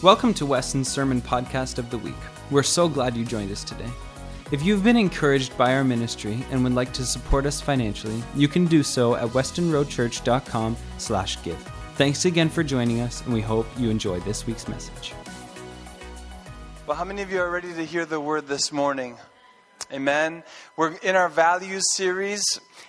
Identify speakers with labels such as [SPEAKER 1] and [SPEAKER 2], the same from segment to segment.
[SPEAKER 1] Welcome to Weston's Sermon Podcast of the Week. We're so glad you joined us today. If you've been encouraged by our ministry and would like to support us financially, you can do so at westonroadchurch.com slash give. Thanks again for joining us, and we hope you enjoy this week's message.
[SPEAKER 2] Well, how many of you are ready to hear the word this morning? Amen. We're in our values series,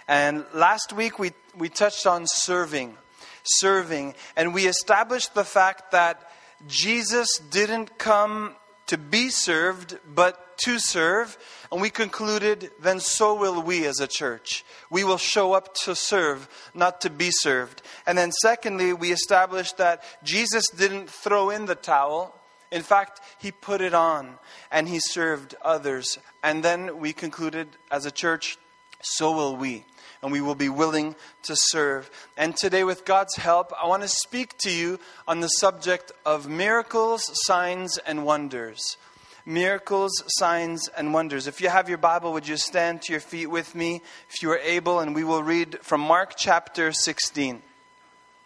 [SPEAKER 2] and last week we, we touched on serving. Serving. And we established the fact that Jesus didn't come to be served, but to serve. And we concluded, then so will we as a church. We will show up to serve, not to be served. And then, secondly, we established that Jesus didn't throw in the towel. In fact, he put it on and he served others. And then we concluded, as a church, so will we and we will be willing to serve. And today, with God's help, I want to speak to you on the subject of miracles, signs, and wonders. Miracles, signs, and wonders. If you have your Bible, would you stand to your feet with me, if you are able, and we will read from Mark chapter 16.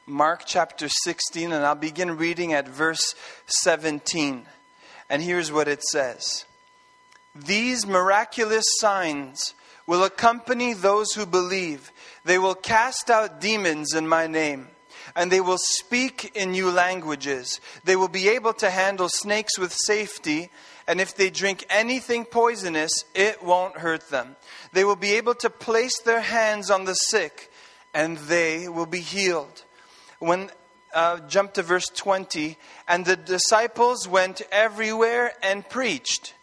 [SPEAKER 2] Mark chapter 16, and I'll begin reading at verse 17. And here's what it says These miraculous signs will accompany those who believe. They will cast out demons in my name, and they will speak in new languages. They will be able to handle snakes with safety, and if they drink anything poisonous, it won't hurt them. They will be able to place their hands on the sick, and they will be healed. When uh, jump to verse 20, and the disciples went everywhere and preached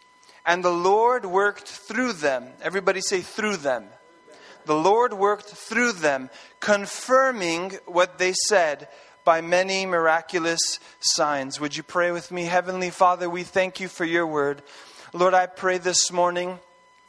[SPEAKER 2] and the Lord worked through them. Everybody say, through them. The Lord worked through them, confirming what they said by many miraculous signs. Would you pray with me? Heavenly Father, we thank you for your word. Lord, I pray this morning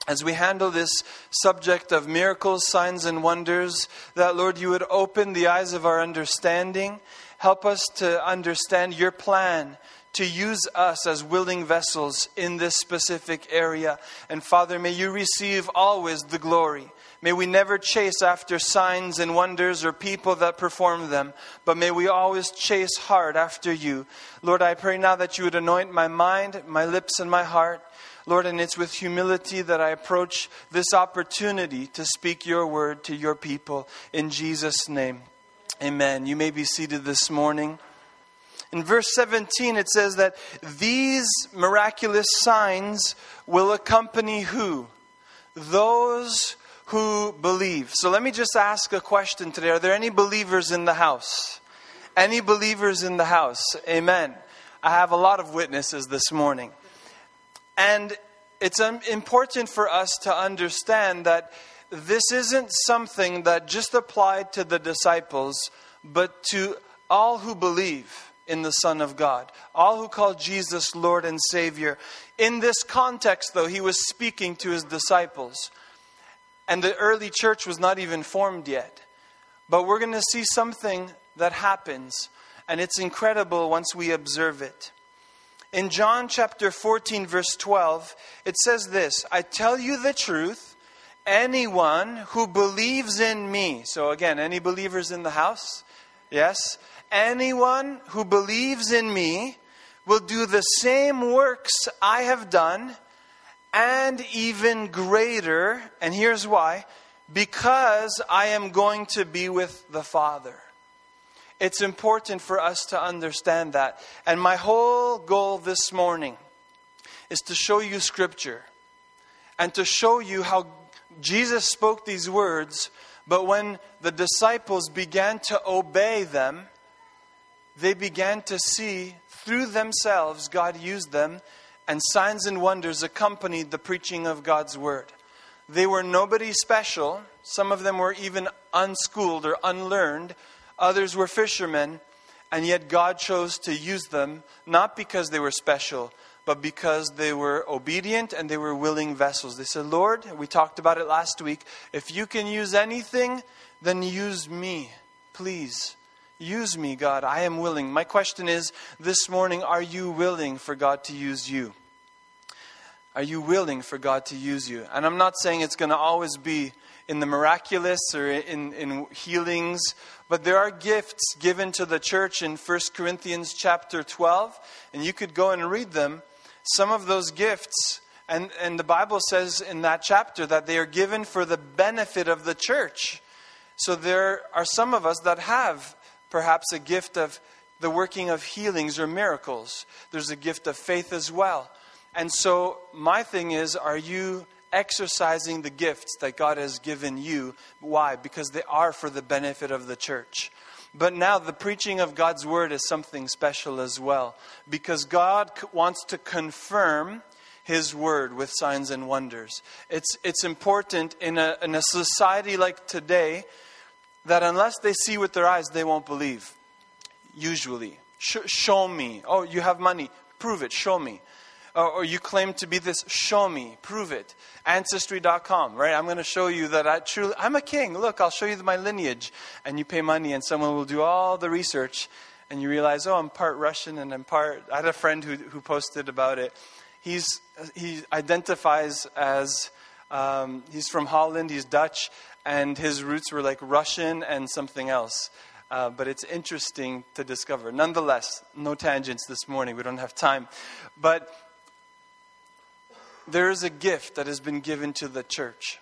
[SPEAKER 2] as we handle this subject of miracles, signs, and wonders, that, Lord, you would open the eyes of our understanding. Help us to understand your plan to use us as willing vessels in this specific area. And Father, may you receive always the glory. May we never chase after signs and wonders or people that perform them, but may we always chase hard after you. Lord, I pray now that you would anoint my mind, my lips, and my heart. Lord, and it's with humility that I approach this opportunity to speak your word to your people. In Jesus' name, amen. You may be seated this morning. In verse 17, it says that these miraculous signs will accompany who? Those who believe. So let me just ask a question today. Are there any believers in the house? Any believers in the house? Amen. I have a lot of witnesses this morning. And it's um, important for us to understand that this isn't something that just applied to the disciples, but to all who believe in the Son of God. All who call Jesus Lord and Savior. In this context, though, he was speaking to his disciples. And the early church was not even formed yet. But we're going to see something that happens, and it's incredible once we observe it. In John chapter 14, verse 12, it says this I tell you the truth, anyone who believes in me. So, again, any believers in the house? Yes? Anyone who believes in me will do the same works I have done and even greater. And here's why because I am going to be with the Father. It's important for us to understand that. And my whole goal this morning is to show you Scripture and to show you how Jesus spoke these words, but when the disciples began to obey them, they began to see through themselves God used them, and signs and wonders accompanied the preaching of God's word. They were nobody special. Some of them were even unschooled or unlearned. Others were fishermen. And yet God chose to use them not because they were special, but because they were obedient and they were willing vessels. They said, Lord, we talked about it last week. If you can use anything, then use me, please. Use me, God. I am willing. My question is this morning are you willing for God to use you? Are you willing for God to use you? And I'm not saying it's going to always be in the miraculous or in, in healings, but there are gifts given to the church in 1 Corinthians chapter 12, and you could go and read them. Some of those gifts, and, and the Bible says in that chapter that they are given for the benefit of the church. So there are some of us that have perhaps a gift of the working of healings or miracles. There's a gift of faith as well. And so, my thing is, are you exercising the gifts that God has given you? Why? Because they are for the benefit of the church. But now, the preaching of God's word is something special as well. Because God wants to confirm his word with signs and wonders. It's, it's important in a, in a society like today that unless they see with their eyes, they won't believe. Usually. Sh- show me. Oh, you have money. Prove it. Show me or you claim to be this, show me, prove it. Ancestry.com, right? I'm going to show you that I truly, I'm a king. Look, I'll show you my lineage. And you pay money, and someone will do all the research, and you realize, oh, I'm part Russian and I'm part. I had a friend who, who posted about it. He's, he identifies as, um, he's from Holland, he's Dutch, and his roots were like Russian and something else. Uh, but it's interesting to discover. Nonetheless, no tangents this morning. We don't have time. But there is a gift that has been given to the church.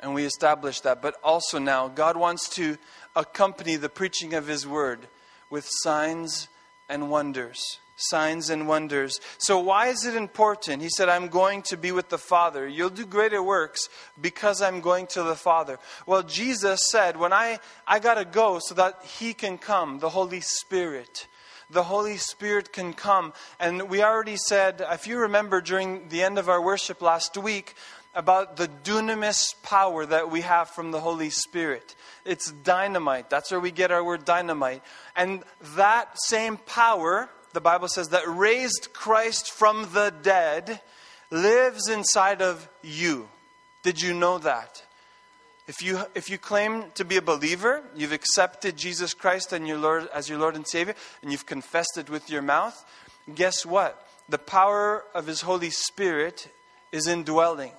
[SPEAKER 2] And we established that. But also now, God wants to accompany the preaching of His word with signs and wonders. Signs and wonders. So, why is it important? He said, I'm going to be with the Father. You'll do greater works because I'm going to the Father. Well, Jesus said, When I, I got to go so that He can come, the Holy Spirit the Holy Spirit can come. And we already said, if you remember during the end of our worship last week, about the dunamis power that we have from the Holy Spirit. It's dynamite. That's where we get our word dynamite. And that same power, the Bible says, that raised Christ from the dead lives inside of you. Did you know that? If you, if you claim to be a believer, you've accepted Jesus Christ and your Lord, as your Lord and Savior, and you've confessed it with your mouth, guess what? The power of His Holy Spirit is indwelling.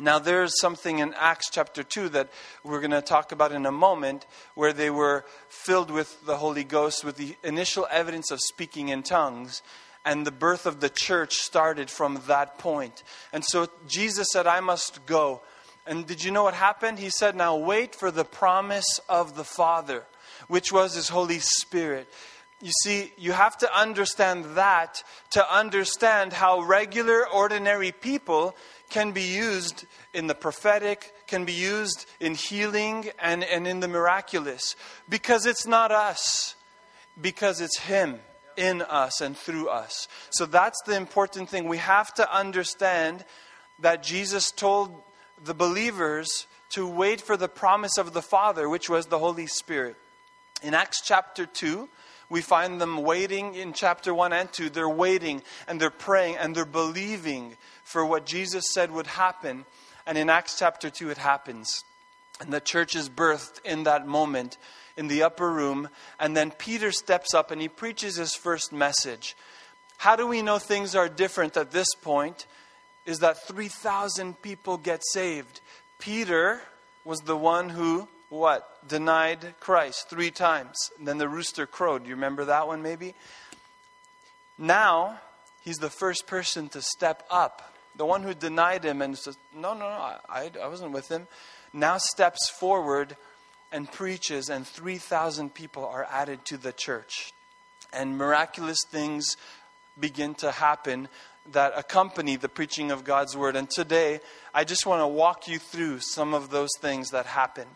[SPEAKER 2] Now, there's something in Acts chapter 2 that we're going to talk about in a moment where they were filled with the Holy Ghost with the initial evidence of speaking in tongues. And the birth of the church started from that point. And so Jesus said, I must go. And did you know what happened? He said, Now wait for the promise of the Father, which was His Holy Spirit. You see, you have to understand that to understand how regular, ordinary people can be used in the prophetic, can be used in healing, and, and in the miraculous. Because it's not us, because it's Him in us and through us. So that's the important thing. We have to understand that Jesus told the believers to wait for the promise of the Father, which was the Holy Spirit. In Acts chapter 2, we find them waiting in chapter 1 and 2. They're waiting and they're praying and they're believing for what Jesus said would happen. And in Acts chapter 2, it happens. And the church is birthed in that moment in the upper room. And then Peter steps up and he preaches his first message. How do we know things are different at this point? is that 3,000 people get saved. Peter was the one who, what? Denied Christ three times. And then the rooster crowed. Do you remember that one maybe? Now, he's the first person to step up. The one who denied him and says, No, no, no, I, I wasn't with him. Now steps forward and preaches, and 3,000 people are added to the church. And miraculous things begin to happen that accompany the preaching of God's word. And today, I just want to walk you through some of those things that happened.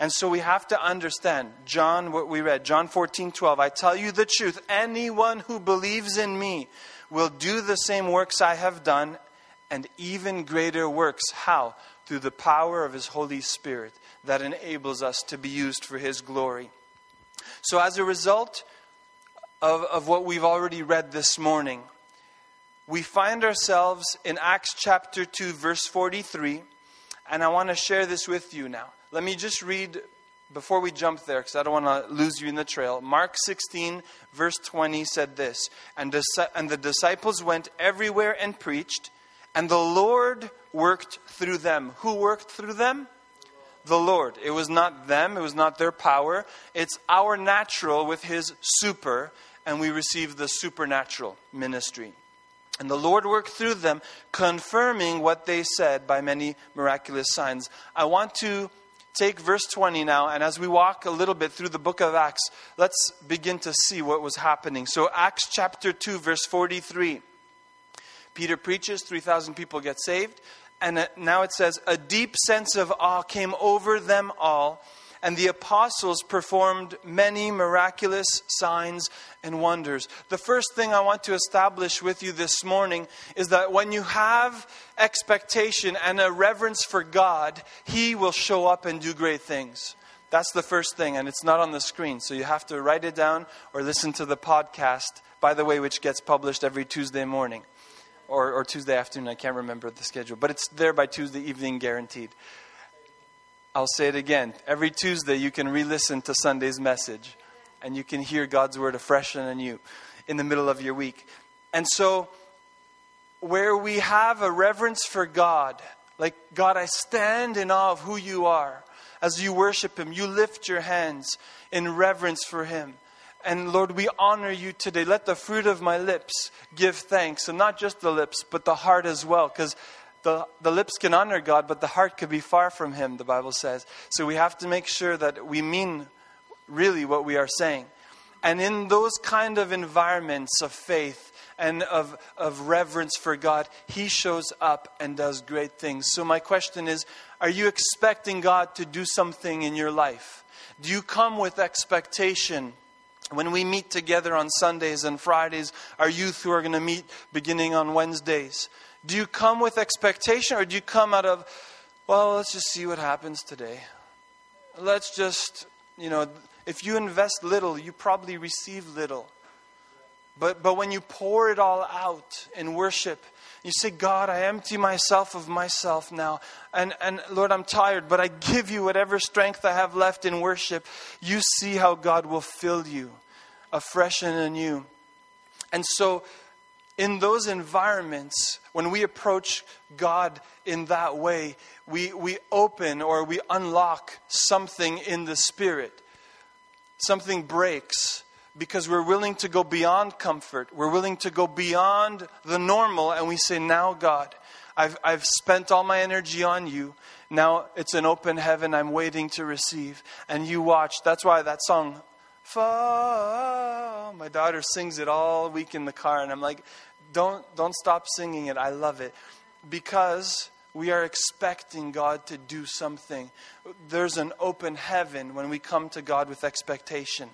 [SPEAKER 2] And so we have to understand, John, what we read, John 14, 12. I tell you the truth, anyone who believes in me will do the same works I have done, and even greater works. How? Through the power of his Holy Spirit that enables us to be used for his glory. So, as a result of, of what we've already read this morning, we find ourselves in Acts chapter 2, verse 43, and I want to share this with you now. Let me just read before we jump there, because I don't want to lose you in the trail. Mark 16, verse 20 said this and, and the disciples went everywhere and preached, and the Lord worked through them. Who worked through them? the Lord. It was not them, it was not their power. It's our natural with His super, and we receive the supernatural ministry. And the Lord worked through them, confirming what they said by many miraculous signs. I want to take verse 20 now, and as we walk a little bit through the book of Acts, let's begin to see what was happening. So, Acts chapter 2, verse 43. Peter preaches, 3,000 people get saved. And now it says, a deep sense of awe came over them all and the apostles performed many miraculous signs and wonders. The first thing I want to establish with you this morning is that when you have expectation and a reverence for God, He will show up and do great things. That's the first thing, and it's not on the screen, so you have to write it down or listen to the podcast, by the way, which gets published every Tuesday morning or, or Tuesday afternoon. I can't remember the schedule, but it's there by Tuesday evening, guaranteed. I'll say it again. Every Tuesday, you can re listen to Sunday's message and you can hear God's word afresh and anew in the middle of your week. And so, where we have a reverence for God, like, God, I stand in awe of who you are. As you worship Him, you lift your hands in reverence for Him. And Lord, we honor you today. Let the fruit of my lips give thanks. And not just the lips, but the heart as well. Because the, the lips can honor God, but the heart could be far from Him, the Bible says. So we have to make sure that we mean really what we are saying. And in those kind of environments of faith and of, of reverence for God, He shows up and does great things. So, my question is Are you expecting God to do something in your life? Do you come with expectation? When we meet together on Sundays and Fridays, our youth who are going to meet beginning on Wednesdays, do you come with expectation or do you come out of, well, let's just see what happens today? Let's just, you know, if you invest little, you probably receive little. But, but when you pour it all out in worship, you say, God, I empty myself of myself now. And, and Lord, I'm tired, but I give you whatever strength I have left in worship. You see how God will fill you afresh and anew. And so in those environments, when we approach God in that way, we, we open or we unlock something in the Spirit. Something breaks because we're willing to go beyond comfort. We're willing to go beyond the normal, and we say, Now, God, I've, I've spent all my energy on you. Now it's an open heaven I'm waiting to receive. And you watch. That's why that song, Fall. My daughter sings it all week in the car, and I'm like, don't, don't stop singing it. I love it. Because we are expecting God to do something. There's an open heaven when we come to God with expectation.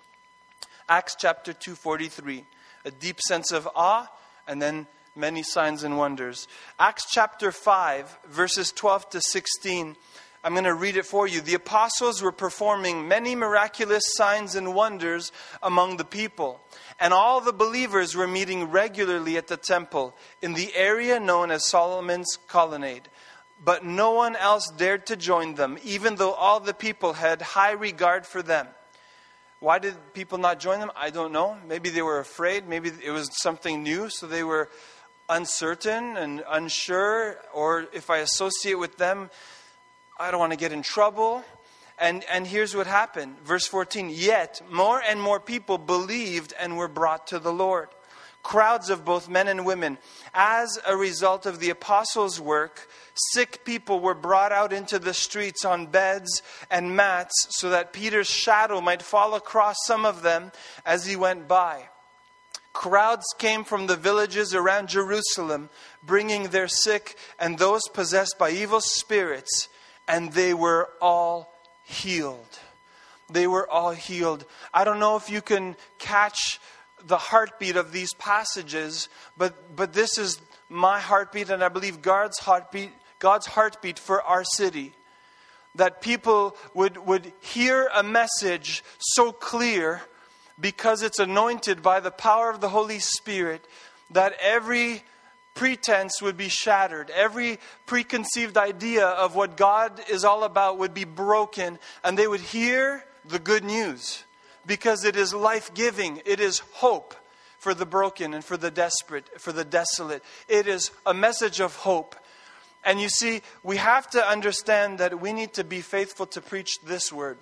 [SPEAKER 2] Acts chapter 2:43, a deep sense of awe and then many signs and wonders. Acts chapter 5 verses 12 to 16 I'm going to read it for you. The apostles were performing many miraculous signs and wonders among the people, and all the believers were meeting regularly at the temple in the area known as Solomon's colonnade. But no one else dared to join them, even though all the people had high regard for them. Why did people not join them? I don't know. Maybe they were afraid. Maybe it was something new, so they were uncertain and unsure. Or if I associate with them, I don't want to get in trouble. And, and here's what happened. Verse 14 Yet more and more people believed and were brought to the Lord. Crowds of both men and women. As a result of the apostles' work, sick people were brought out into the streets on beds and mats so that Peter's shadow might fall across some of them as he went by. Crowds came from the villages around Jerusalem, bringing their sick and those possessed by evil spirits and they were all healed. They were all healed. I don't know if you can catch the heartbeat of these passages, but, but this is my heartbeat, and I believe God's heartbeat, God's heartbeat for our city. That people would, would hear a message so clear because it's anointed by the power of the Holy Spirit that every pretense would be shattered. Every preconceived idea of what God is all about would be broken, and they would hear the good news because it is life giving, it is hope for the broken and for the desperate, for the desolate. It is a message of hope. And you see, we have to understand that we need to be faithful to preach this word.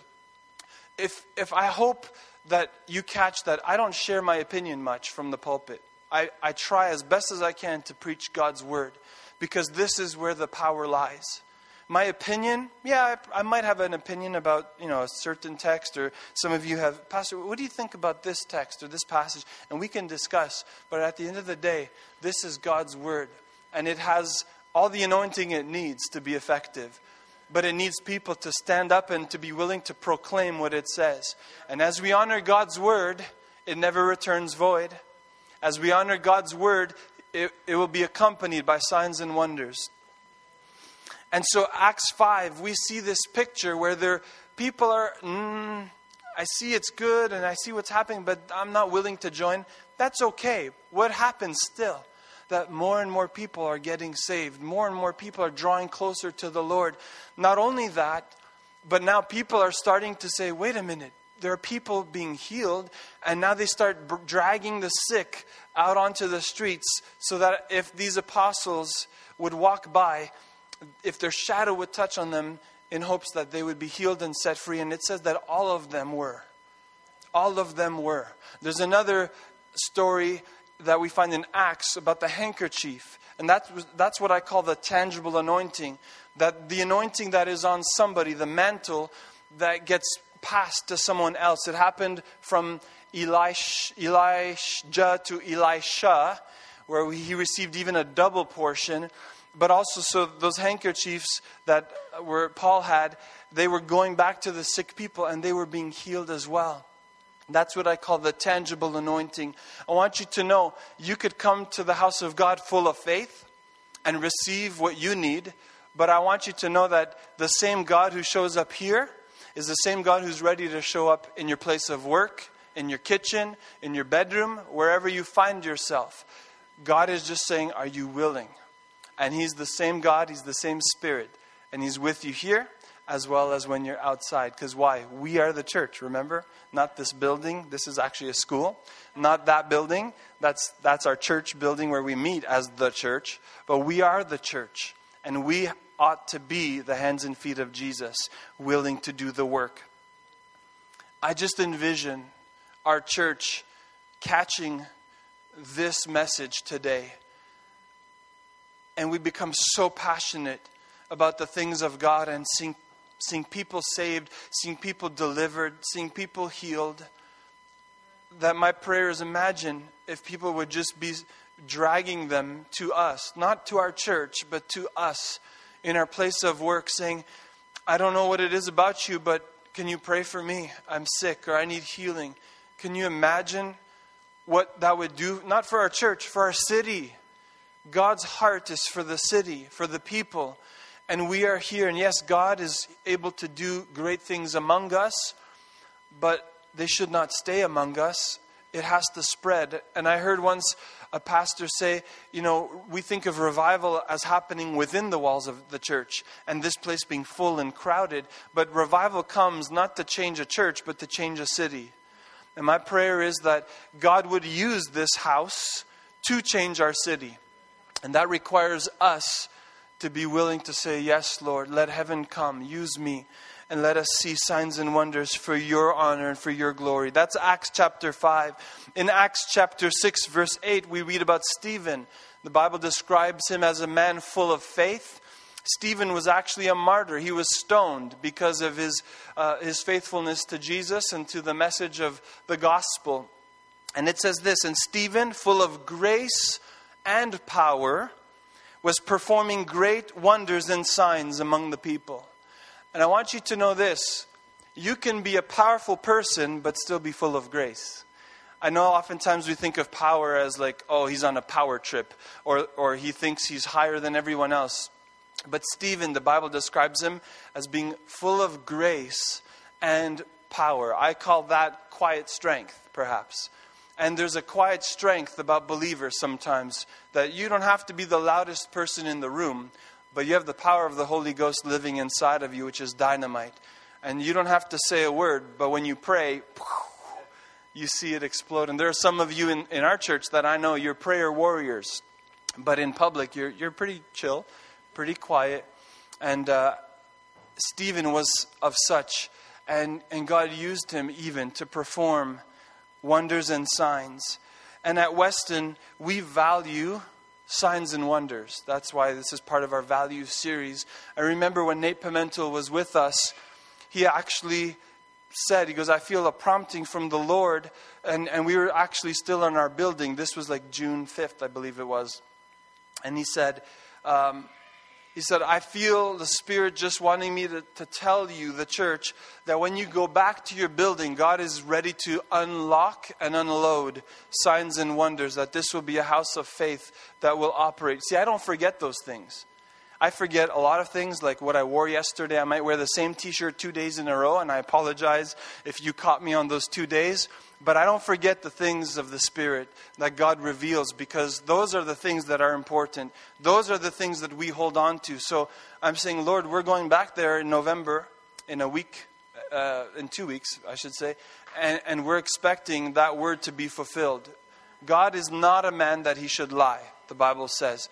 [SPEAKER 2] If, if I hope that you catch that I don't share my opinion much from the pulpit, I, I try as best as I can to preach God's word because this is where the power lies. My opinion, yeah, I, I might have an opinion about you know a certain text, or some of you have, Pastor, what do you think about this text or this passage? And we can discuss. But at the end of the day, this is God's word, and it has all the anointing it needs to be effective. But it needs people to stand up and to be willing to proclaim what it says. And as we honor God's word, it never returns void. As we honor God's word, it, it will be accompanied by signs and wonders. And so, Acts 5, we see this picture where there, people are, mm, I see it's good and I see what's happening, but I'm not willing to join. That's okay. What happens still? That more and more people are getting saved. More and more people are drawing closer to the Lord. Not only that, but now people are starting to say, wait a minute, there are people being healed, and now they start dragging the sick out onto the streets so that if these apostles would walk by, if their shadow would touch on them in hopes that they would be healed and set free. And it says that all of them were. All of them were. There's another story that we find in Acts about the handkerchief. And that's, that's what I call the tangible anointing. That the anointing that is on somebody, the mantle that gets passed to someone else. It happened from Elish, Elijah to Elisha, where he received even a double portion. But also, so those handkerchiefs that were Paul had, they were going back to the sick people and they were being healed as well. That's what I call the tangible anointing. I want you to know you could come to the house of God full of faith and receive what you need, but I want you to know that the same God who shows up here is the same God who's ready to show up in your place of work, in your kitchen, in your bedroom, wherever you find yourself. God is just saying, Are you willing? And He's the same God, He's the same Spirit, and He's with you here as well as when you're outside. Because why? We are the church, remember? Not this building. This is actually a school. Not that building. That's, that's our church building where we meet as the church. But we are the church. And we ought to be the hands and feet of Jesus, willing to do the work. I just envision our church catching this message today. And we become so passionate about the things of God and seeing seeing people saved, seeing people delivered, seeing people healed. That my prayer is imagine if people would just be dragging them to us, not to our church, but to us in our place of work, saying, I don't know what it is about you, but can you pray for me? I'm sick or I need healing. Can you imagine what that would do? Not for our church, for our city. God's heart is for the city, for the people. And we are here, and yes, God is able to do great things among us, but they should not stay among us. It has to spread. And I heard once a pastor say, you know, we think of revival as happening within the walls of the church and this place being full and crowded, but revival comes not to change a church, but to change a city. And my prayer is that God would use this house to change our city. And that requires us to be willing to say, Yes, Lord, let heaven come, use me, and let us see signs and wonders for your honor and for your glory. That's Acts chapter 5. In Acts chapter 6, verse 8, we read about Stephen. The Bible describes him as a man full of faith. Stephen was actually a martyr. He was stoned because of his, uh, his faithfulness to Jesus and to the message of the gospel. And it says this And Stephen, full of grace and power, was performing great wonders and signs among the people. And I want you to know this you can be a powerful person, but still be full of grace. I know oftentimes we think of power as like, oh, he's on a power trip, or, or he thinks he's higher than everyone else. But Stephen, the Bible describes him as being full of grace and power. I call that quiet strength, perhaps. And there's a quiet strength about believers sometimes that you don't have to be the loudest person in the room, but you have the power of the Holy Ghost living inside of you, which is dynamite. And you don't have to say a word, but when you pray, you see it explode. And there are some of you in, in our church that I know you're prayer warriors, but in public, you're, you're pretty chill, pretty quiet. And uh, Stephen was of such. And, and God used him even to perform wonders and signs. And at Weston, we value signs and wonders. That's why this is part of our value series. I remember when Nate Pimentel was with us, he actually said, he goes, I feel a prompting from the Lord. And, and we were actually still in our building. This was like June 5th, I believe it was. And he said, um, he said, I feel the Spirit just wanting me to, to tell you, the church, that when you go back to your building, God is ready to unlock and unload signs and wonders, that this will be a house of faith that will operate. See, I don't forget those things. I forget a lot of things, like what I wore yesterday. I might wear the same t shirt two days in a row, and I apologize if you caught me on those two days. But I don't forget the things of the Spirit that God reveals because those are the things that are important. Those are the things that we hold on to. So I'm saying, Lord, we're going back there in November, in a week, uh, in two weeks, I should say, and, and we're expecting that word to be fulfilled. God is not a man that he should lie, the Bible says.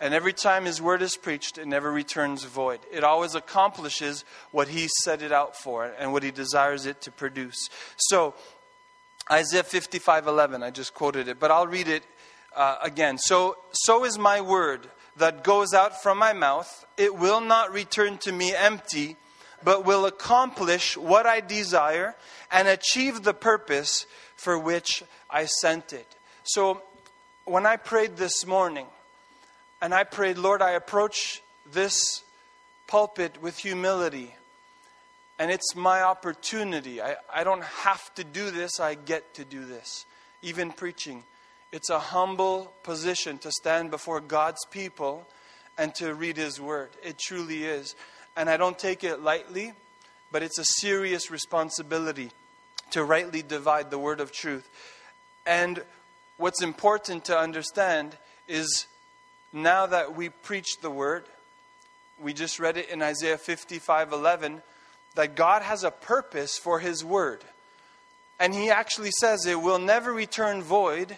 [SPEAKER 2] And every time his word is preached, it never returns void. It always accomplishes what he set it out for and what he desires it to produce. So, Isaiah 55 11, I just quoted it, but I'll read it uh, again. So, so is my word that goes out from my mouth. It will not return to me empty, but will accomplish what I desire and achieve the purpose for which I sent it. So, when I prayed this morning, and I prayed, Lord, I approach this pulpit with humility. And it's my opportunity. I, I don't have to do this, I get to do this. Even preaching. It's a humble position to stand before God's people and to read His Word. It truly is. And I don't take it lightly, but it's a serious responsibility to rightly divide the Word of truth. And what's important to understand is now that we preach the word, we just read it in Isaiah 55 11, that God has a purpose for his word. And he actually says it will never return void,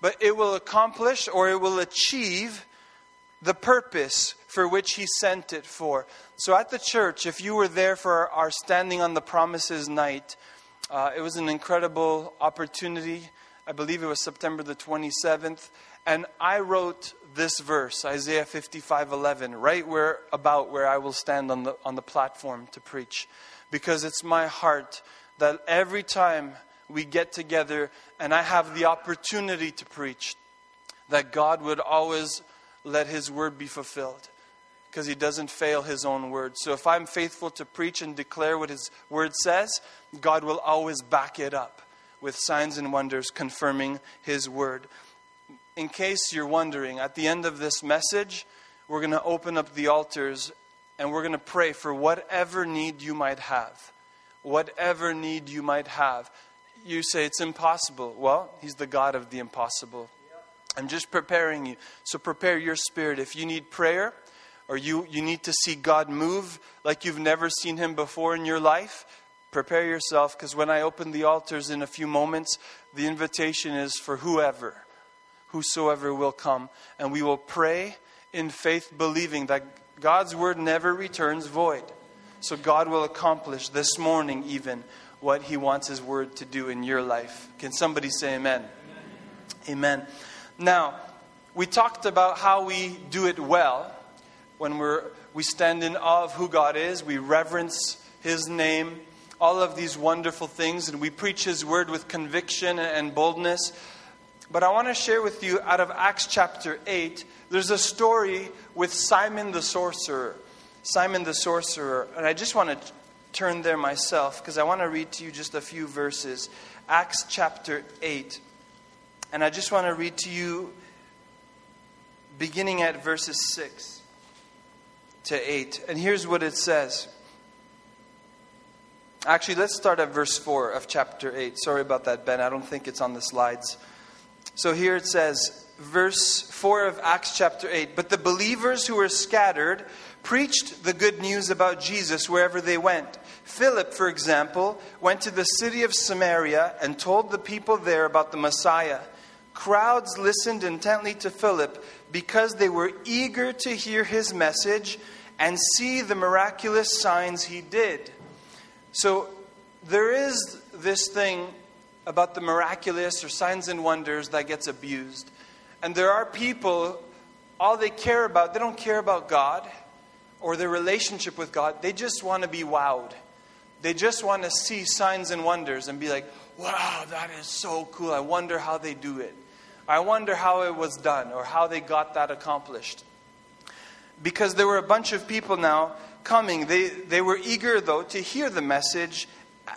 [SPEAKER 2] but it will accomplish or it will achieve the purpose for which he sent it for. So at the church, if you were there for our Standing on the Promises night, uh, it was an incredible opportunity. I believe it was September the 27th. And I wrote this verse, Isaiah 55 11, right where about where I will stand on the, on the platform to preach. Because it's my heart that every time we get together and I have the opportunity to preach, that God would always let His word be fulfilled. Because He doesn't fail His own word. So if I'm faithful to preach and declare what His word says, God will always back it up with signs and wonders confirming His word in case you're wondering, at the end of this message, we're going to open up the altars and we're going to pray for whatever need you might have. Whatever need you might have. You say it's impossible. Well, He's the God of the impossible. I'm just preparing you. So prepare your spirit. If you need prayer or you, you need to see God move like you've never seen Him before in your life, prepare yourself because when I open the altars in a few moments, the invitation is for whoever whosoever will come. And we will pray in faith, believing that God's word never returns void. So God will accomplish this morning, even what He wants His word to do in your life. Can somebody say amen? Amen. amen. Now, we talked about how we do it well when we're, we stand in awe of who God is, we reverence His name, all of these wonderful things, and we preach His word with conviction and boldness. But I want to share with you out of Acts chapter 8, there's a story with Simon the sorcerer. Simon the sorcerer. And I just want to turn there myself because I want to read to you just a few verses. Acts chapter 8. And I just want to read to you beginning at verses 6 to 8. And here's what it says. Actually, let's start at verse 4 of chapter 8. Sorry about that, Ben. I don't think it's on the slides. So here it says, verse 4 of Acts chapter 8 But the believers who were scattered preached the good news about Jesus wherever they went. Philip, for example, went to the city of Samaria and told the people there about the Messiah. Crowds listened intently to Philip because they were eager to hear his message and see the miraculous signs he did. So there is this thing about the miraculous or signs and wonders that gets abused. And there are people, all they care about, they don't care about God or their relationship with God. They just want to be wowed. They just want to see signs and wonders and be like, wow, that is so cool. I wonder how they do it. I wonder how it was done or how they got that accomplished. Because there were a bunch of people now coming. They, they were eager, though, to hear the message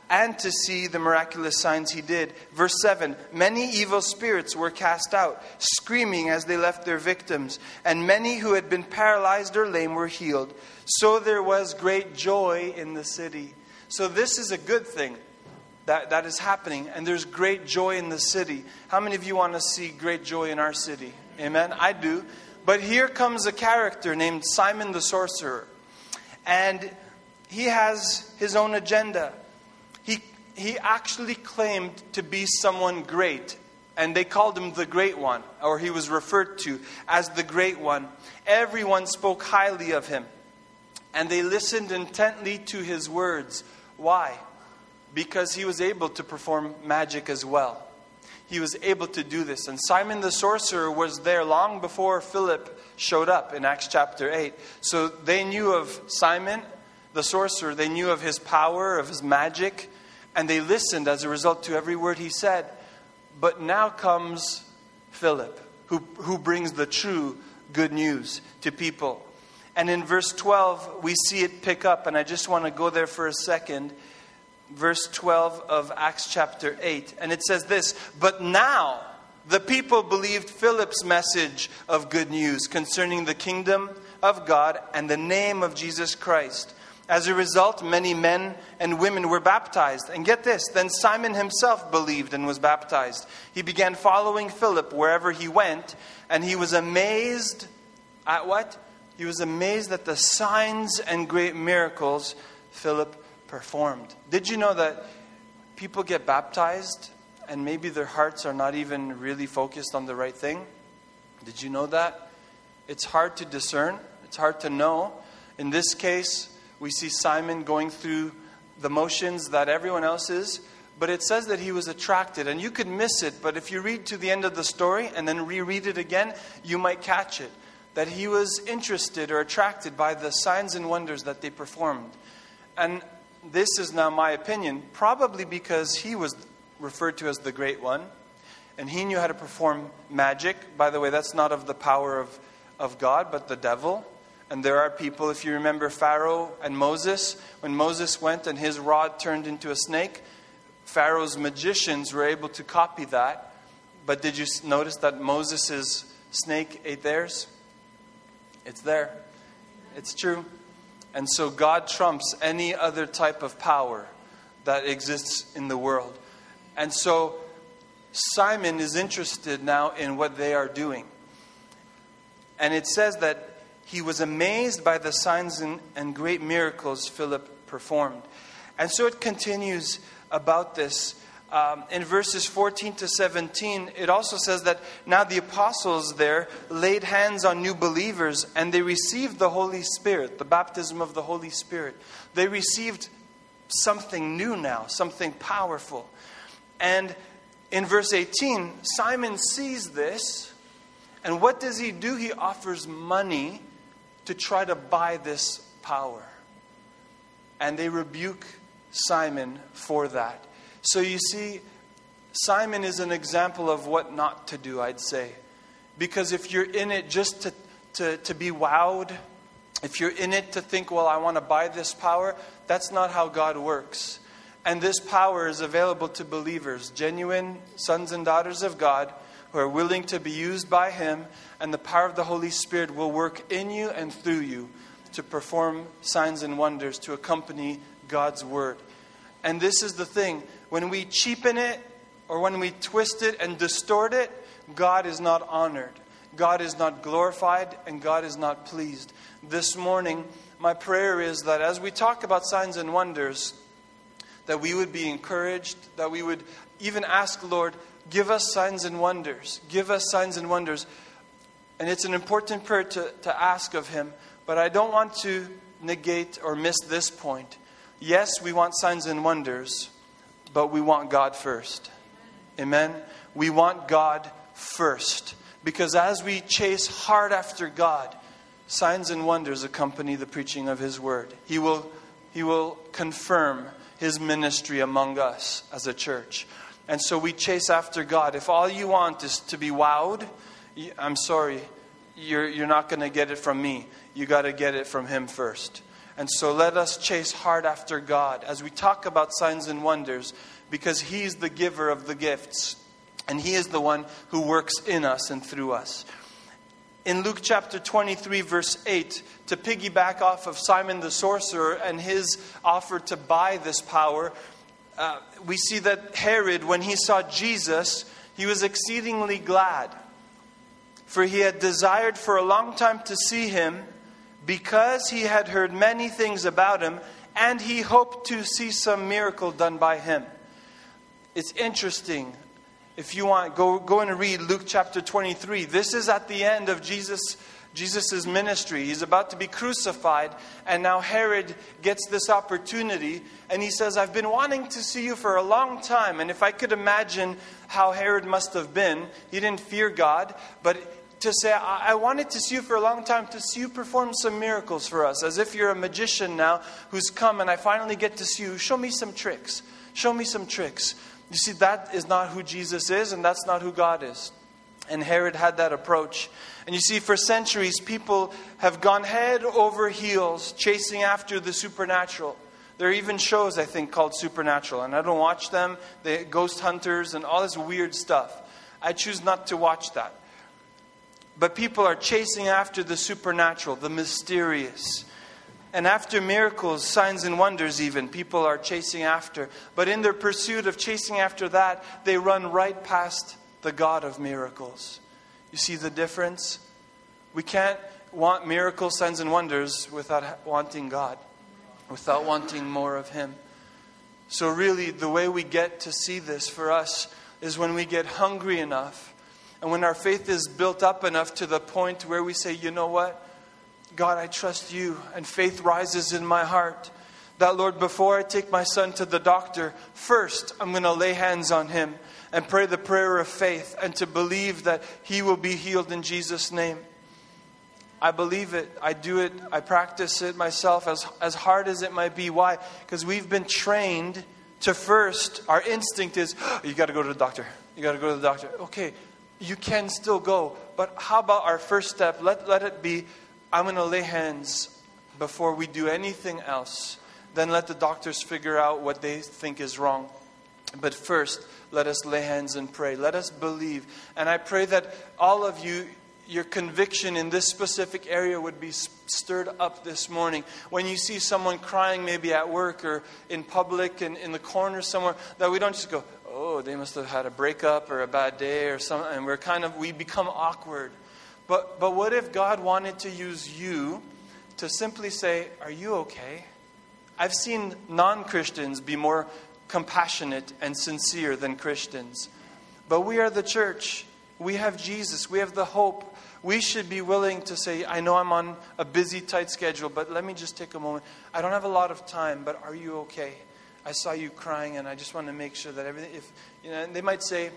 [SPEAKER 2] and to see the miraculous signs he did. Verse 7 Many evil spirits were cast out, screaming as they left their victims, and many who had been paralyzed or lame were healed. So there was great joy in the city. So, this is a good thing that, that is happening, and there's great joy in the city. How many of you want to see great joy in our city? Amen? I do. But here comes a character named Simon the sorcerer, and he has his own agenda. He, he actually claimed to be someone great, and they called him the Great One, or he was referred to as the Great One. Everyone spoke highly of him, and they listened intently to his words. Why? Because he was able to perform magic as well. He was able to do this. And Simon the sorcerer was there long before Philip showed up in Acts chapter 8. So they knew of Simon the sorcerer, they knew of his power, of his magic, and they listened as a result to every word he said. But now comes Philip, who, who brings the true good news to people. And in verse 12, we see it pick up, and I just want to go there for a second. Verse 12 of Acts chapter 8. And it says this But now the people believed Philip's message of good news concerning the kingdom of God and the name of Jesus Christ. As a result, many men and women were baptized. And get this then Simon himself believed and was baptized. He began following Philip wherever he went, and he was amazed at what? He was amazed at the signs and great miracles Philip performed. Did you know that people get baptized and maybe their hearts are not even really focused on the right thing? Did you know that? It's hard to discern, it's hard to know. In this case, we see Simon going through the motions that everyone else is, but it says that he was attracted. And you could miss it, but if you read to the end of the story and then reread it again, you might catch it that he was interested or attracted by the signs and wonders that they performed. And this is now my opinion, probably because he was referred to as the Great One, and he knew how to perform magic. By the way, that's not of the power of, of God, but the devil. And there are people, if you remember Pharaoh and Moses, when Moses went and his rod turned into a snake, Pharaoh's magicians were able to copy that. But did you notice that Moses' snake ate theirs? It's there. It's true. And so God trumps any other type of power that exists in the world. And so Simon is interested now in what they are doing. And it says that he was amazed by the signs and, and great miracles Philip performed. And so it continues about this um, in verses 14 to 17, it also says that now the apostles there laid hands on new believers and they received the Holy Spirit, the baptism of the Holy Spirit. They received something new now, something powerful. And in verse 18, Simon sees this, and what does he do? He offers money to try to buy this power. And they rebuke Simon for that. So you see, Simon is an example of what not to do, I'd say. Because if you're in it just to, to, to be wowed, if you're in it to think, well, I want to buy this power, that's not how God works. And this power is available to believers, genuine sons and daughters of God who are willing to be used by Him, and the power of the Holy Spirit will work in you and through you to perform signs and wonders to accompany God's word. And this is the thing when we cheapen it or when we twist it and distort it, God is not honored. God is not glorified and God is not pleased. This morning, my prayer is that as we talk about signs and wonders, that we would be encouraged, that we would even ask, Lord, give us signs and wonders. Give us signs and wonders. And it's an important prayer to, to ask of Him, but I don't want to negate or miss this point. Yes, we want signs and wonders, but we want God first. Amen? We want God first. Because as we chase hard after God, signs and wonders accompany the preaching of His word. He will, he will confirm His ministry among us as a church. And so we chase after God. If all you want is to be wowed, I'm sorry, you're, you're not going to get it from me. You got to get it from Him first. And so let us chase hard after God as we talk about signs and wonders because He's the giver of the gifts and He is the one who works in us and through us. In Luke chapter 23, verse 8, to piggyback off of Simon the sorcerer and his offer to buy this power, uh, we see that Herod, when he saw Jesus, he was exceedingly glad for he had desired for a long time to see him because he had heard many things about him and he hoped to see some miracle done by him. It's interesting. If you want, go, go and read Luke chapter 23. This is at the end of Jesus' Jesus' ministry. He's about to be crucified, and now Herod gets this opportunity, and he says, I've been wanting to see you for a long time. And if I could imagine how Herod must have been, he didn't fear God, but to say, I-, I wanted to see you for a long time, to see you perform some miracles for us, as if you're a magician now who's come and I finally get to see you. Show me some tricks. Show me some tricks. You see, that is not who Jesus is, and that's not who God is. And Herod had that approach. And you see, for centuries, people have gone head over heels chasing after the supernatural. There are even shows, I think, called Supernatural, and I don't watch them. The ghost hunters and all this weird stuff. I choose not to watch that. But people are chasing after the supernatural, the mysterious. And after miracles, signs, and wonders, even, people are chasing after. But in their pursuit of chasing after that, they run right past the God of miracles. You see the difference? We can't want miracles, signs, and wonders without wanting God, without wanting more of Him. So, really, the way we get to see this for us is when we get hungry enough and when our faith is built up enough to the point where we say, you know what? God, I trust you, and faith rises in my heart. That, Lord, before I take my son to the doctor, first I'm going to lay hands on him and pray the prayer of faith and to believe that he will be healed in Jesus' name. I believe it. I do it. I practice it myself as, as hard as it might be. Why? Because we've been trained to first, our instinct is, oh, you got to go to the doctor. You got to go to the doctor. Okay, you can still go. But how about our first step? Let, let it be I'm going to lay hands before we do anything else. Then let the doctors figure out what they think is wrong. But first, let us lay hands and pray. Let us believe. And I pray that all of you, your conviction in this specific area would be stirred up this morning. When you see someone crying, maybe at work or in public and in the corner somewhere, that we don't just go, oh, they must have had a breakup or a bad day or something, and we're kind of, we become awkward. But, but what if God wanted to use you to simply say, Are you okay? I've seen non Christians be more compassionate and sincere than Christians. But we are the church. We have Jesus. We have the hope. We should be willing to say, I know I'm on a busy, tight schedule, but let me just take a moment. I don't have a lot of time, but are you okay? I saw you crying, and I just want to make sure that everything, if, you know, they might say,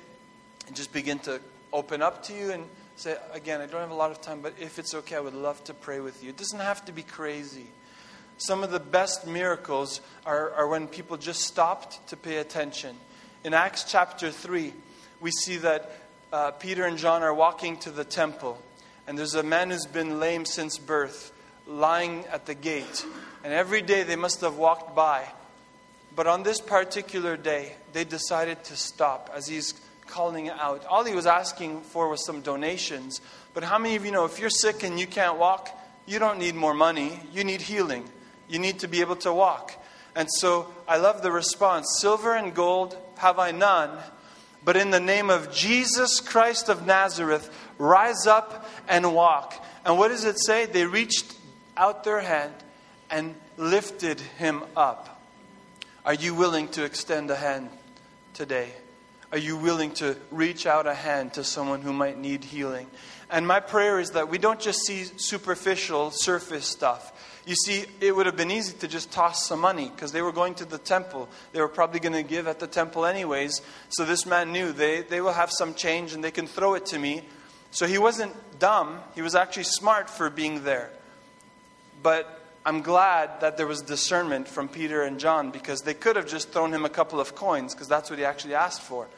[SPEAKER 2] and just begin to open up to you and say, again, I don't have a lot of time, but if it's okay, I would love to pray with you. It doesn't have to be crazy. Some of the best miracles are, are when people just stopped to pay attention. In Acts chapter 3, we see that uh, Peter and John are walking to the temple, and there's a man who's been lame since birth lying at the gate. And every day they must have walked by but on this particular day, they decided to stop as he's calling out. All he was asking for was some donations. But how many of you know if you're sick and you can't walk, you don't need more money, you need healing. You need to be able to walk. And so I love the response Silver and gold have I none, but in the name of Jesus Christ of Nazareth, rise up and walk. And what does it say? They reached out their hand and lifted him up. Are you willing to extend a hand today? Are you willing to reach out a hand to someone who might need healing? And my prayer is that we don't just see superficial, surface stuff. You see, it would have been easy to just toss some money because they were going to the temple. They were probably going to give at the temple anyways. So this man knew they, they will have some change and they can throw it to me. So he wasn't dumb, he was actually smart for being there. But I'm glad that there was discernment from Peter and John because they could have just thrown him a couple of coins because that's what he actually asked for.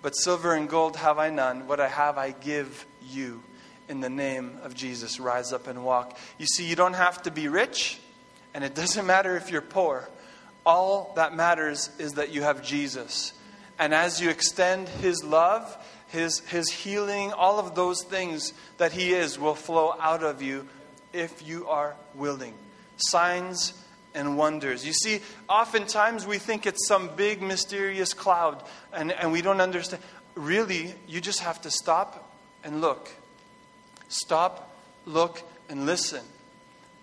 [SPEAKER 2] But silver and gold have I none. What I have I give you in the name of Jesus. Rise up and walk. You see, you don't have to be rich, and it doesn't matter if you're poor. All that matters is that you have Jesus. And as you extend His love, His, His healing, all of those things that He is will flow out of you if you are willing. Signs and wonders. You see, oftentimes we think it's some big mysterious cloud and, and we don't understand. Really, you just have to stop and look Stop, look, and listen.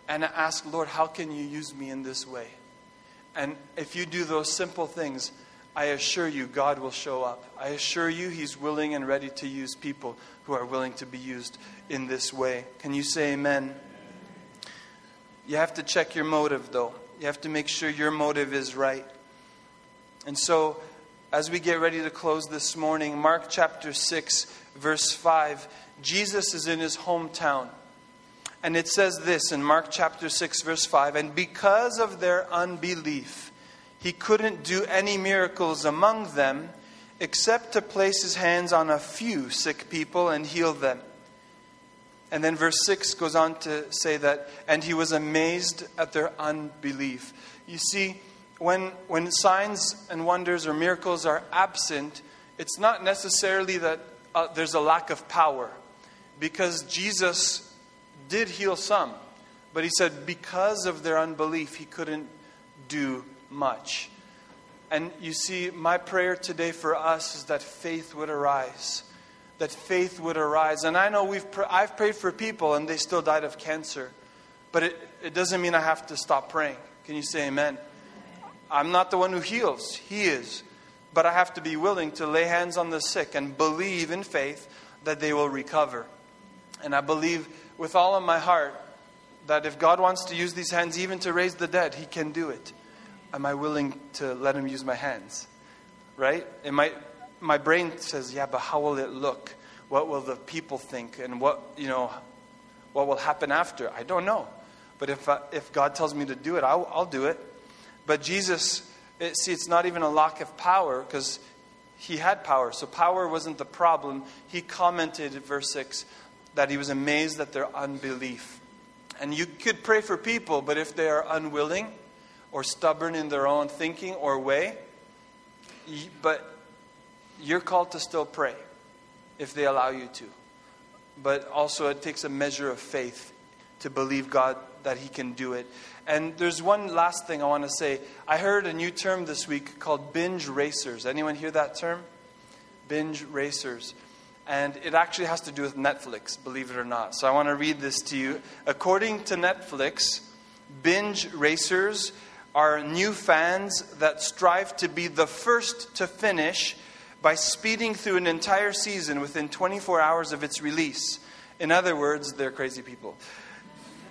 [SPEAKER 2] And ask, Lord, how can you use me in this way? And if you do those simple things, I assure you, God will show up. I assure you, He's willing and ready to use people who are willing to be used in this way. Can you say amen? You have to check your motive, though. You have to make sure your motive is right. And so, as we get ready to close this morning, Mark chapter 6, verse 5 Jesus is in his hometown. And it says this in Mark chapter 6, verse 5 And because of their unbelief, he couldn't do any miracles among them except to place his hands on a few sick people and heal them. And then verse 6 goes on to say that, and he was amazed at their unbelief. You see, when, when signs and wonders or miracles are absent, it's not necessarily that uh, there's a lack of power because Jesus did heal some, but he said because of their unbelief, he couldn't do much. And you see, my prayer today for us is that faith would arise. That faith would arise. And I know we've pr- I've prayed for people and they still died of cancer. But it, it doesn't mean I have to stop praying. Can you say amen? I'm not the one who heals, He is. But I have to be willing to lay hands on the sick and believe in faith that they will recover. And I believe with all of my heart that if God wants to use these hands even to raise the dead, He can do it. Am I willing to let Him use my hands? Right? It might, my brain says, yeah, but how will it look? What will the people think? And what, you know, what will happen after? I don't know. But if, uh, if God tells me to do it, I'll, I'll do it. But Jesus, it, see, it's not even a lack of power because he had power. So power wasn't the problem. He commented, verse 6, that he was amazed at their unbelief. And you could pray for people, but if they are unwilling or stubborn in their own thinking or way, but you're called to still pray if they allow you to. But also, it takes a measure of faith to believe God that He can do it. And there's one last thing I want to say. I heard a new term this week called binge racers. Anyone hear that term? Binge racers and it actually has to do with Netflix, believe it or not. So I want to read this to you. According to Netflix, binge racers are new fans that strive to be the first to finish by speeding through an entire season within 24 hours of its release. In other words, they're crazy people.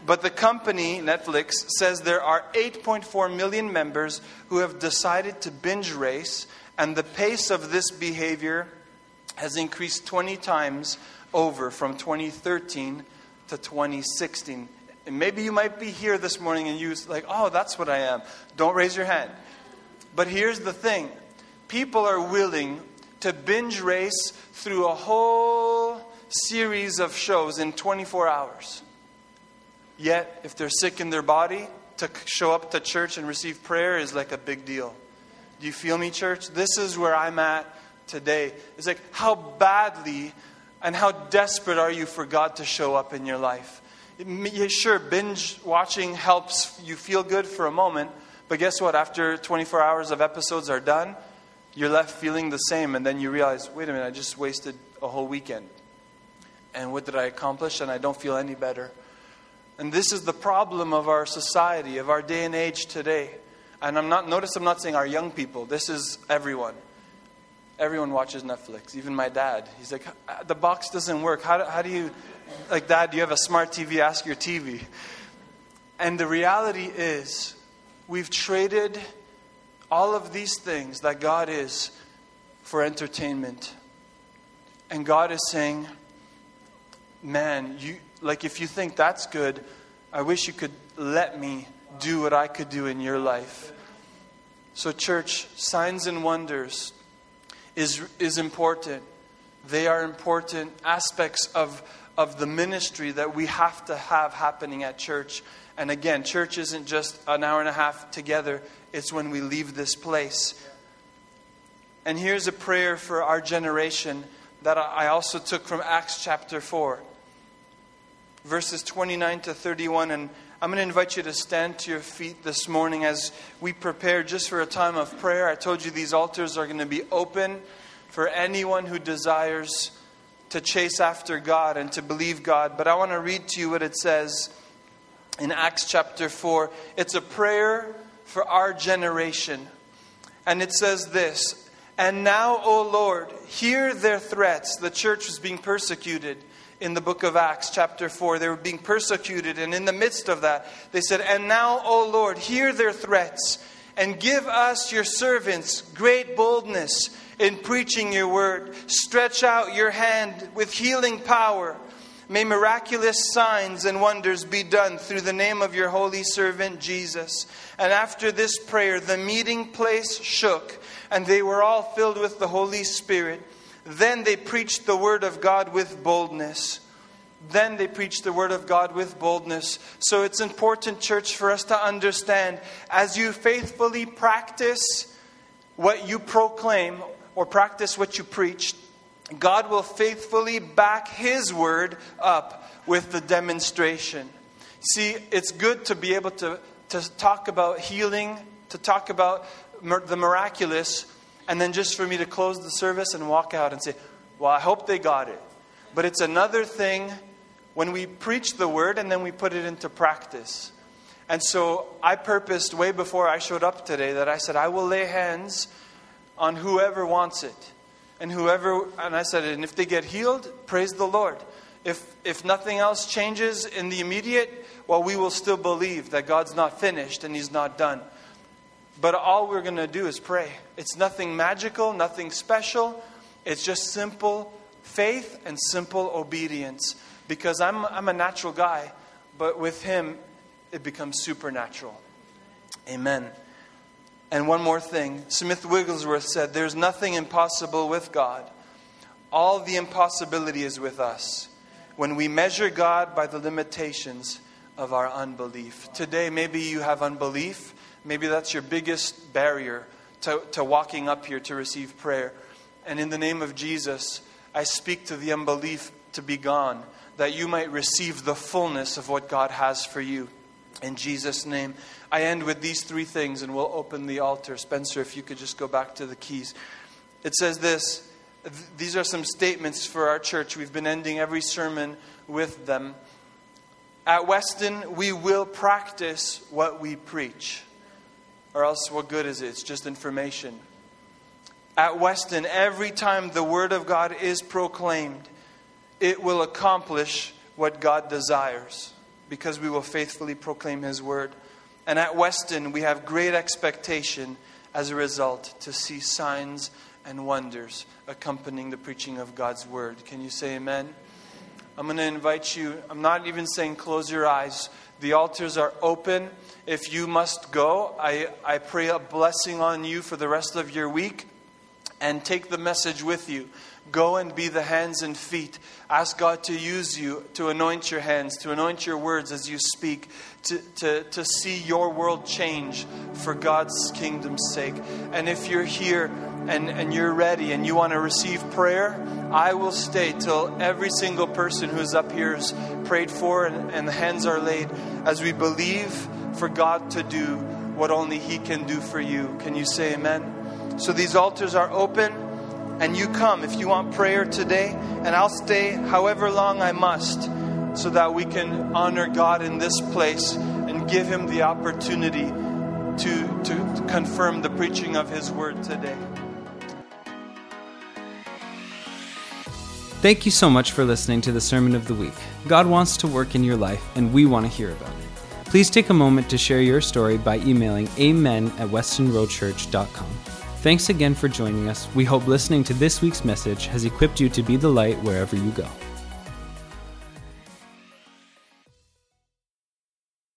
[SPEAKER 2] But the company, Netflix, says there are 8.4 million members who have decided to binge race, and the pace of this behavior has increased 20 times over from 2013 to 2016. And maybe you might be here this morning and you're like, oh, that's what I am. Don't raise your hand. But here's the thing people are willing to binge race through a whole series of shows in 24 hours. Yet, if they're sick in their body, to show up to church and receive prayer is like a big deal. Do you feel me, church? This is where I'm at today. It's like, how badly and how desperate are you for God to show up in your life? It, sure, binge watching helps you feel good for a moment, but guess what? After 24 hours of episodes are done, you're left feeling the same, and then you realize, wait a minute, I just wasted a whole weekend. And what did I accomplish? And I don't feel any better. And this is the problem of our society, of our day and age today. And I'm not, notice I'm not saying our young people, this is everyone Everyone watches Netflix, even my dad. He's like, "Uh, the box doesn't work. How do, how do you, like, dad, you have a smart TV? Ask your TV. And the reality is, we've traded all of these things that God is for entertainment. And God is saying, man, you, like, if you think that's good, I wish you could let me do what I could do in your life. So, church, signs and wonders is, is important. They are important aspects of, of the ministry that we have to have happening at church. And again, church isn't just an hour and a half together, it's when we leave this place. And here's a prayer for our generation that I also took from Acts chapter 4, verses 29 to 31. And I'm going to invite you to stand to your feet this morning as we prepare just for a time of prayer. I told you these altars are going to be open for anyone who desires to chase after God and to believe God. But I want to read to you what it says in Acts chapter 4. It's a prayer for our generation. And it says this And now, O Lord, hear their threats. The church was being persecuted in the book of Acts, chapter 4. They were being persecuted, and in the midst of that, they said, And now, O Lord, hear their threats, and give us, your servants, great boldness in preaching your word. Stretch out your hand with healing power. May miraculous signs and wonders be done through the name of your holy servant Jesus. And after this prayer, the meeting place shook, and they were all filled with the Holy Spirit. Then they preached the word of God with boldness. Then they preached the word of God with boldness. So it's important, church, for us to understand as you faithfully practice what you proclaim or practice what you preach, God will faithfully back His word up with the demonstration. See, it's good to be able to, to talk about healing, to talk about the miraculous, and then just for me to close the service and walk out and say, Well, I hope they got it. But it's another thing when we preach the word and then we put it into practice. And so I purposed way before I showed up today that I said, I will lay hands on whoever wants it. And whoever, and I said, and if they get healed, praise the Lord. If, if nothing else changes in the immediate, well, we will still believe that God's not finished and He's not done. But all we're going to do is pray. It's nothing magical, nothing special. It's just simple faith and simple obedience. Because I'm, I'm a natural guy, but with Him, it becomes supernatural. Amen. And one more thing Smith Wigglesworth said, There's nothing impossible with God. All the impossibility is with us when we measure God by the limitations of our unbelief. Today, maybe you have unbelief. Maybe that's your biggest barrier to, to walking up here to receive prayer. And in the name of Jesus, I speak to the unbelief to be gone, that you might receive the fullness of what God has for you. In Jesus' name. I end with these three things and we'll open the altar. Spencer, if you could just go back to the keys. It says this these are some statements for our church. We've been ending every sermon with them. At Weston, we will practice what we preach, or else what good is it? It's just information. At Weston, every time the Word of God is proclaimed, it will accomplish what God desires because we will faithfully proclaim His Word. And at Weston, we have great expectation as a result to see signs and wonders accompanying the preaching of God's Word. Can you say amen? I'm going to invite you, I'm not even saying close your eyes. The altars are open. If you must go, I, I pray a blessing on you for the rest of your week and take the message with you. Go and be the hands and feet. Ask God to use you to anoint your hands, to anoint your words as you speak, to, to, to see your world change for God's kingdom's sake. And if you're here and, and you're ready and you want to receive prayer, I will stay till every single person who's up here is prayed for and, and the hands are laid as we believe for God to do what only He can do for you. Can you say amen? So these altars are open and you come if you want prayer today, and I'll stay however long I must so that we can honor God in this place and give Him the opportunity to, to confirm the preaching of His word today.
[SPEAKER 1] Thank you so much for listening to the Sermon of the Week. God wants to work in your life, and we want to hear about it. Please take a moment to share your story by emailing amen at westonroadchurch.com. Thanks again for joining us. We hope listening to this week's message has equipped you to be the light wherever you go.